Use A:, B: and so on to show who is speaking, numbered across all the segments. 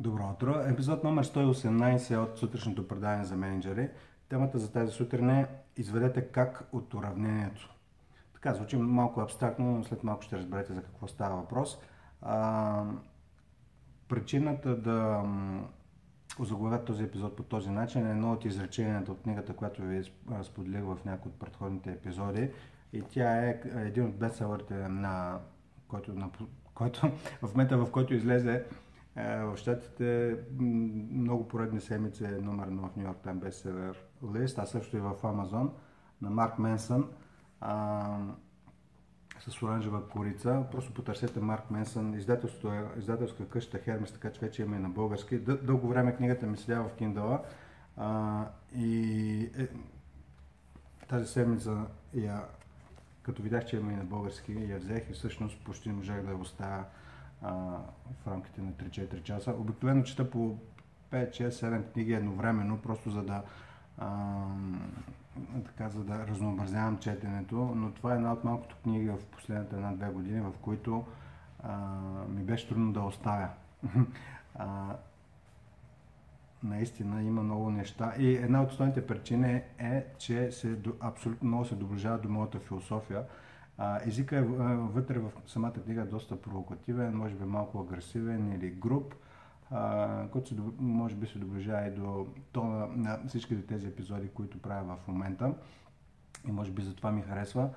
A: Добро утро. Епизод номер 118 от сутрешното предаване за менеджери. Темата за тази сутрин е Изведете как от уравнението. Така звучи малко абстрактно, но след малко ще разберете за какво става въпрос. А, причината да озаглавят този епизод по този начин е едно от изреченията от книгата, която ви споделих в някои от предходните епизоди. И тя е един от бестселърите на който, на, който в момента в който излезе е, в щатите много поредни седмици е номер едно в Нью Йорк Тайм бестселер лист, а също и в Амазон на Марк Менсън а, с оранжева корица. Просто потърсете Марк Менсън. Издателството е издателска къща Хермес, така че вече има и на български. Дълго време книгата ми седя в Kindle и е, тази седмица я, като видях, че има и на български, я взех и всъщност почти можах да я оставя а, в рамките на 3-4 часа. Обикновено чета по 5-6-7 книги едновременно, просто за да а, така, за да разнообразявам четенето, но това е една от малкото книги в последните една-две години, в които а, ми беше трудно да оставя. а, наистина има много неща. И една от основните причини е, че се, абсолютно много се доближава до моята философия. Езика е вътре в самата книга доста провокативен, може би малко агресивен или груб, който се, може би се доближава и до тона на всичките тези епизоди, които правя в момента. И може би затова ми харесва.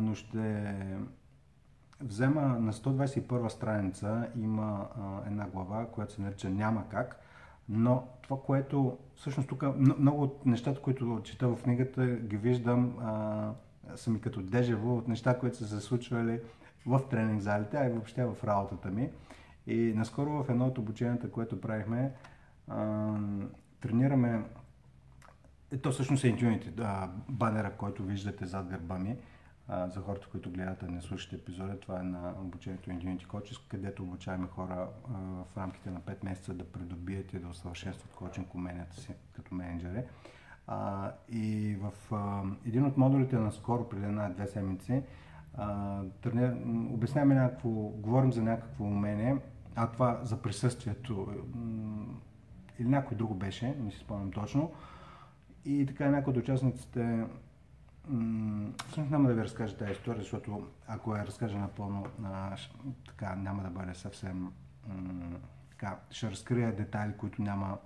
A: Но ще взема на 121 страница има една глава, която се нарича Няма как. Но това, което всъщност тук много от нещата, които чета в книгата, ги виждам са ми като дежаво от неща, които са се случвали в тренинг залите, а и въобще в работата ми. И наскоро в едно от обученията, което правихме, а, тренираме, е, то всъщност е Intuity, банера, който виждате зад гърба ми. А, за хората, които гледат, а не слушате епизода, това е на обучението Intuity Coaches, където обучаваме хора а, в рамките на 5 месеца да придобият и да усъвършенстват коучинг уменията си като менеджери. А, и в а, един от модулите на скоро, преди една-две седмици, обясняваме някакво, говорим за някакво умение, а това за присъствието или някой друго беше, не си спомням точно. И така някои от участниците всъщност няма да ви разкажа тази история, защото ако я разкажа напълно, а, така няма да бъде съвсем така, ще разкрия детайли, които няма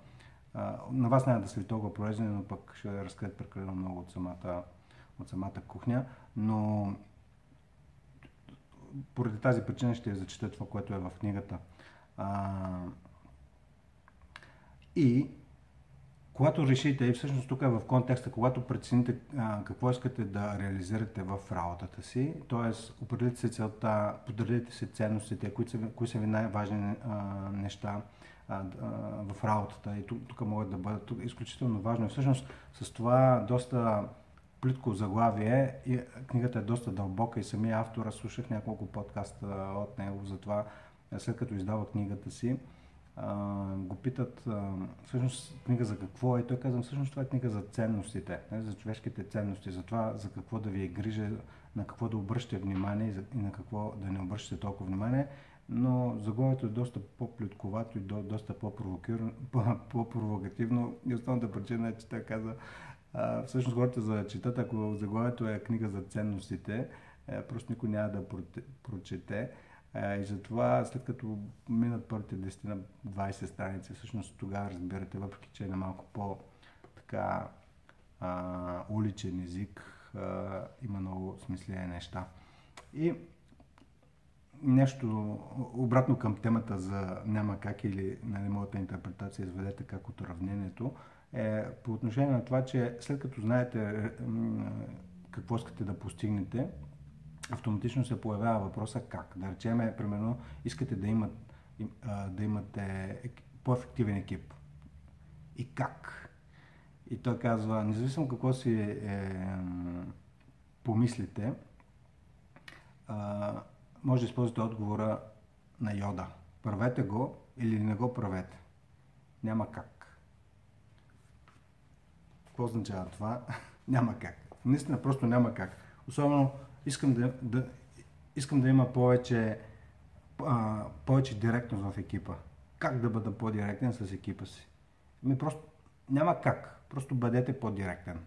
A: на вас няма да са ви толкова полезни, но пък ще разкрият прекалено много от самата, от самата кухня. Но поради тази причина ще я зачита това, което е в книгата. А, и когато решите, и всъщност тук е в контекста, когато прецените а, какво искате да реализирате в работата си, т.е. определите се целта, подредете се ценностите, кои са, кои са ви най-важни а, неща а, а, в работата и тук, тук могат да бъдат тук, изключително важно. И всъщност с това доста плитко заглавие и книгата е доста дълбока и самия автора слушах няколко подкаста от него, затова след като издава книгата си, го питат всъщност книга за какво е. Той казва, всъщност това е книга за ценностите, не, за човешките ценности, за това за какво да ви е грижа, на какво да обръщате внимание за, и на какво да не обръщате толкова внимание. Но заглавието е доста по-плитковато и до, доста по-провокативно. И основната причина е, че той каза, а, всъщност хората за четат, ако заглавието е книга за ценностите, е, просто никой няма да прочете. И затова, след като минат първите 10 на 20 страници, всъщност тогава разбирате, въпреки че е на малко по така а, уличен език, а, има много смислени неща. И нещо обратно към темата за няма как или нали, моята интерпретация изведете как от уравнението, е по отношение на това, че след като знаете какво искате да постигнете, автоматично се появява въпроса как. Да речем, примерно, искате да, имат, да имате по-ефективен екип. И как? И той казва, независимо какво си е, помислите, може да използвате отговора на Йода. Правете го или не го правете. Няма как. Какво означава това? няма как. Наистина просто няма как. Особено искам да, да, искам да има повече, а, повече директност в екипа. как да бъда по-директен с екипа си. Ми просто няма как. Просто бъдете по-директен.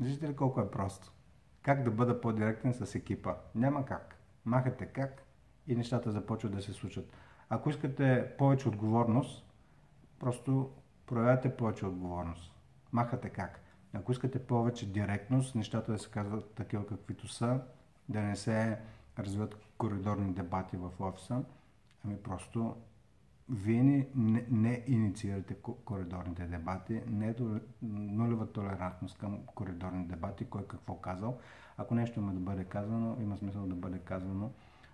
A: Виждате ли колко е просто? Как да бъда по-директен с екипа? Няма как. Махате как и нещата започват да се случат. Ако искате повече отговорност, просто проявявате повече отговорност. Махате как. Ако искате повече директност, нещата да се казват такива каквито са, да не се развиват коридорни дебати в офиса, ами просто вие не, не, инициирате коридорните дебати, не е нулева толерантност към коридорни дебати, кой какво казал. Ако нещо има да бъде казано, има смисъл да бъде казано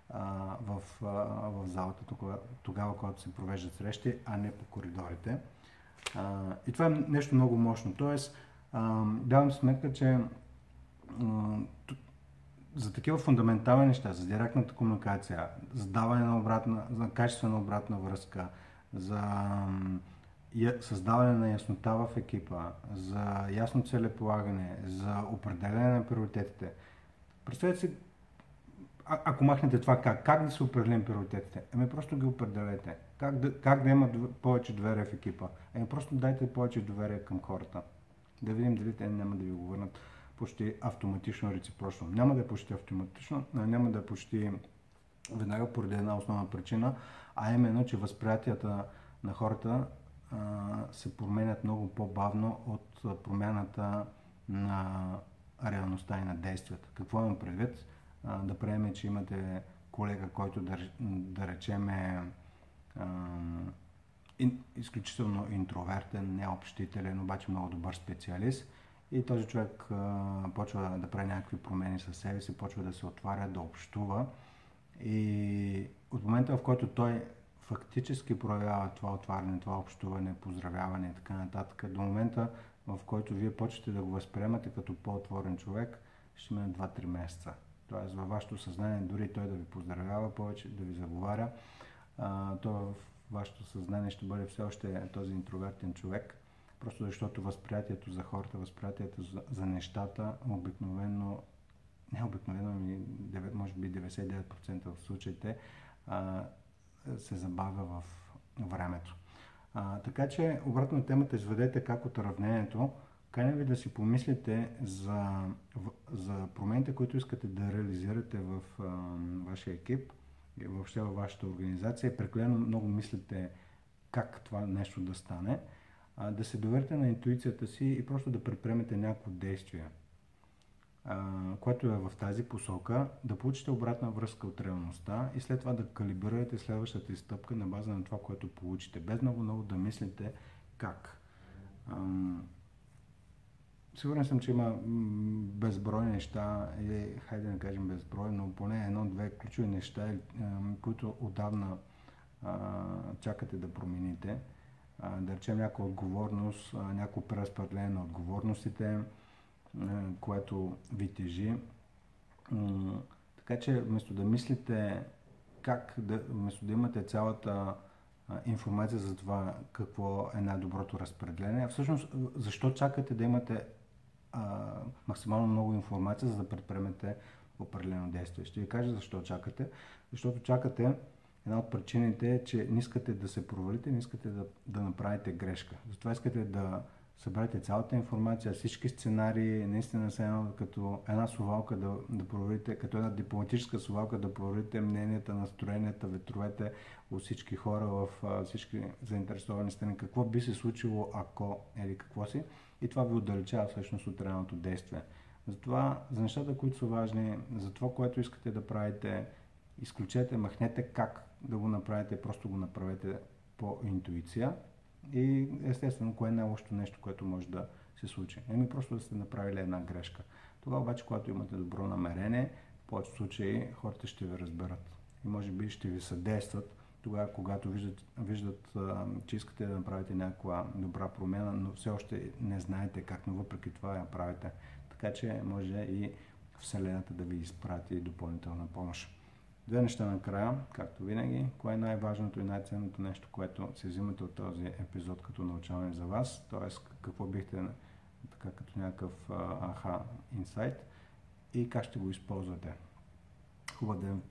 A: а, в, а, в залата тогава, тогава, когато се провеждат срещи, а не по коридорите. А, и това е нещо много мощно. Тоест, а, давам сметка, че а, за такива фундаментални неща, за директната комуникация, за даване на обратна, за качествена обратна връзка, за създаване на яснота в екипа, за ясно целеполагане, за определяне на приоритетите. Представете си, а, ако махнете това как, как да се определим приоритетите? Ами просто ги определете. Как да, как да има повече доверие в екипа? Ами просто дайте повече доверие към хората. Да видим дали те няма да ви го върнат почти автоматично реципрочно. Няма да е почти автоматично, няма да е почти веднага поради една основна причина, а именно, че възприятията на хората се променят много по-бавно от промяната на реалността и на действията. Какво имам предвид? Да приемем, че имате колега, който да, да речеме изключително интровертен, необщителен, обаче много добър специалист – и този човек а, почва да прави някакви промени със себе си, почва да се отваря, да общува. И от момента, в който той фактически проявява това отваряне, това общуване, поздравяване и така нататък, до момента, в който вие почвате да го възприемате като по-отворен човек, ще мине 2-3 месеца. Тоест във вашето съзнание, дори той да ви поздравява повече, да ви заговаря, а, то в вашето съзнание ще бъде все още този интровертен човек – Просто защото възприятието за хората, възприятието за, за нещата обикновено, не обикновено, ами може би 99% в случаите а, се забавя в времето. А, така че, обратно на темата, изведете как от равнението, каня ви да си помислите за, за промените, които искате да реализирате в а, вашия екип и въобще във вашата организация. Прекалено много мислите как това нещо да стане да се доверите на интуицията си и просто да предприемете някакво действие, което е в тази посока, да получите обратна връзка от реалността и след това да калибрирате следващата стъпка на база на това, което получите, без много много да мислите как. Сигурен съм, че има безброй неща, или хайде да кажем безброй, но поне едно-две ключови неща, които отдавна чакате да промените да речем някаква отговорност, някакво преразпределение на отговорностите, което ви тежи. Така че вместо да мислите как да, вместо да имате цялата информация за това какво е най-доброто разпределение, всъщност защо чакате да имате а, максимално много информация, за да предприемете определено действие. Ще ви кажа защо чакате. Защото чакате Една от причините е, че не искате да се провалите, не искате да, да направите грешка. Затова искате да съберете цялата информация, всички сценарии, наистина са едно, като една совалка да, да проверите, като една дипломатическа совалка да проверите мненията, настроенията, ветровете от всички хора в всички заинтересовани страни. Какво би се случило ако или какво си и това ви отдалечава всъщност от реалното действие. Затова за нещата, които са важни, за това, което искате да правите, изключете, махнете как да го направите, просто го направете по интуиция. И естествено, кое е най-лошото нещо, което може да се случи? Еми просто да сте направили една грешка. Тогава обаче, когато имате добро намерение, в повечето случаи хората ще ви разберат. И може би ще ви съдействат тогава, когато виждат, виждат че искате да направите някаква добра промена, но все още не знаете как, но въпреки това я правите. Така че може и Вселената да ви изпрати допълнителна помощ. Две неща накрая, както винаги. Кое е най-важното и най-ценното нещо, което се взимате от този епизод като научаване за вас? Т.е. какво бихте така като някакъв аха инсайт и как ще го използвате. Хубав ден